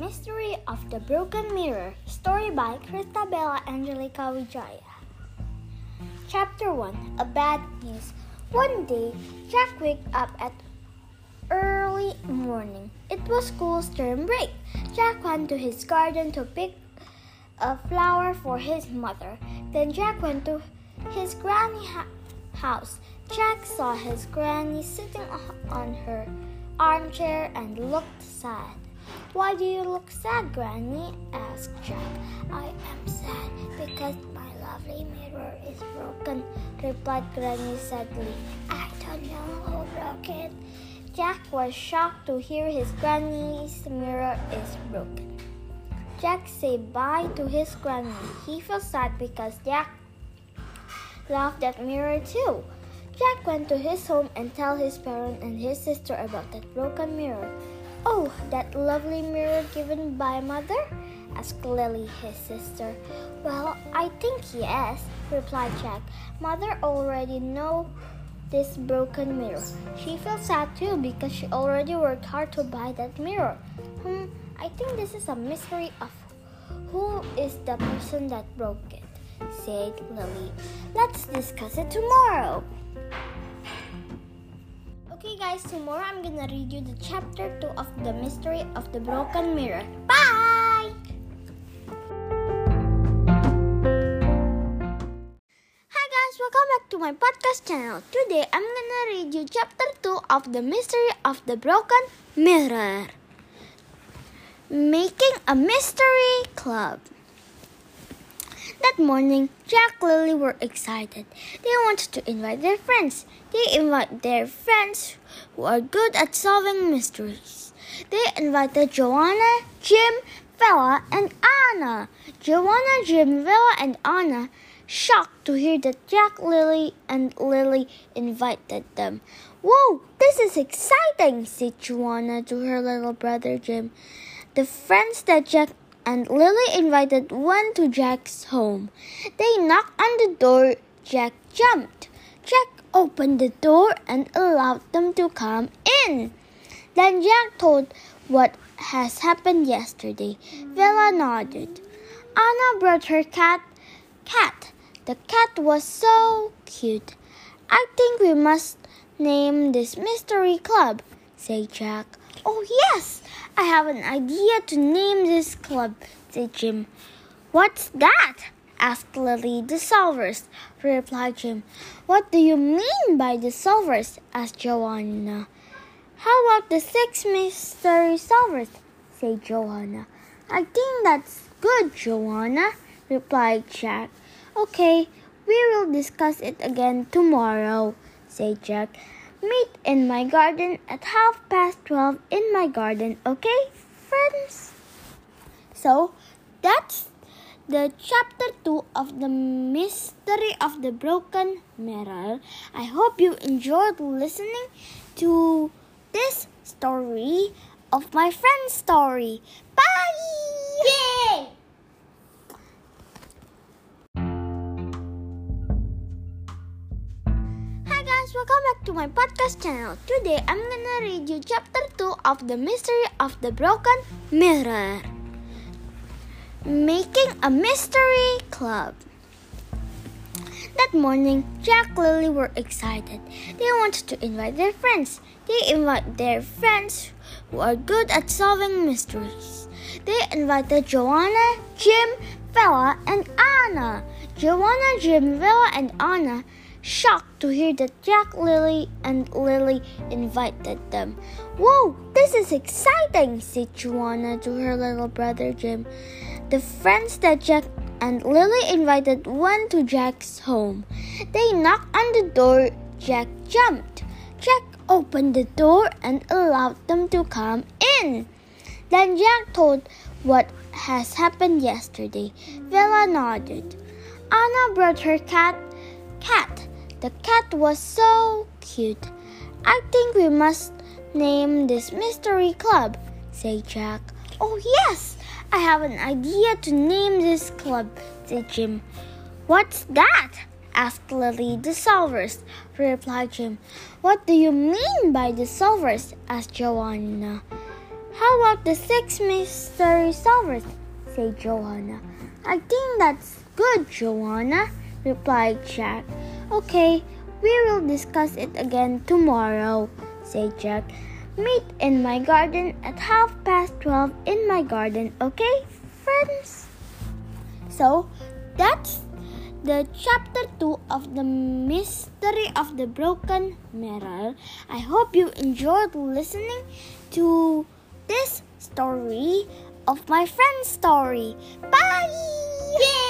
Mystery of the Broken Mirror, story by Christabella Angelica Vijaya. Chapter 1 A Bad News. One day, Jack waked up at early morning. It was school's term break. Jack went to his garden to pick a flower for his mother. Then Jack went to his granny ha- house. Jack saw his granny sitting on her armchair and looked sad. Why do you look sad, Granny? asked Jack. I am sad because my lovely mirror is broken, replied Granny sadly. I don't know who broke it. Jack was shocked to hear his granny's mirror is broken. Jack said bye to his granny. He felt sad because Jack loved that mirror too. Jack went to his home and tell his parents and his sister about that broken mirror. Oh, that lovely mirror given by mother? asked Lily, his sister. Well, I think yes, replied Jack. Mother already know this broken mirror. She felt sad too because she already worked hard to buy that mirror. Hmm, I think this is a mystery of who is the person that broke it, said Lily. Let's discuss it tomorrow. Okay, guys, tomorrow I'm gonna read you the chapter 2 of The Mystery of the Broken Mirror. Bye! Hi, guys, welcome back to my podcast channel. Today I'm gonna read you chapter 2 of The Mystery of the Broken Mirror. Making a Mystery Club. That morning, Jack and Lily were excited. They wanted to invite their friends. They invite their friends who are good at solving mysteries. They invited Joanna, Jim, Bella, and Anna. Joanna, Jim, Bella, and Anna shocked to hear that Jack, Lily, and Lily invited them. Whoa, this is exciting, said Joanna to her little brother Jim. The friends that Jack and Lily invited one to Jack's home. They knocked on the door. Jack jumped. Jack opened the door and allowed them to come in. Then Jack told what has happened yesterday. Bella nodded. Anna brought her cat. Cat. The cat was so cute. I think we must name this mystery club, said Jack. Oh, yes, I have an idea to name this club, said Jim. What's that? asked Lily. The solvers, replied Jim. What do you mean by the solvers? asked Joanna. How about the six mystery solvers? said Joanna. I think that's good, Joanna, replied Jack. Okay, we will discuss it again tomorrow, said Jack. Meet in my garden at half past twelve in my garden, okay, friends? So, that's the chapter 2 of the mystery of the broken mirror. I hope you enjoyed listening to this story of my friend's story. Bye! Yay! Welcome back to my podcast channel. Today I'm gonna read you chapter 2 of the mystery of the broken mirror. Making a Mystery Club. That morning, Jack and Lily were excited. They wanted to invite their friends. They invite their friends who are good at solving mysteries. They invited Joanna, Jim, Bella, and Anna. Joanna, Jim, Bella, and Anna shocked to hear that Jack, Lily, and Lily invited them. Whoa, this is exciting, said Joanna to her little brother Jim. The friends that Jack and Lily invited went to Jack's home. They knocked on the door. Jack jumped. Jack opened the door and allowed them to come in. Then Jack told what has happened yesterday. Bella nodded. Anna brought her cat. Cat. The cat was so cute. I think we must name this mystery club, said Jack. Oh, yes, I have an idea to name this club, said Jim. What's that? asked Lily. The solvers, replied Jim. What do you mean by the solvers? asked Joanna. How about the six mystery solvers? said Joanna. I think that's good, Joanna, replied Jack. Okay, we will discuss it again tomorrow, said Jack. Meet in my garden at half past twelve in my garden, okay, friends? So, that's the chapter 2 of the mystery of the broken mirror. I hope you enjoyed listening to this story of my friend's story. Bye! Yay!